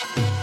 Thank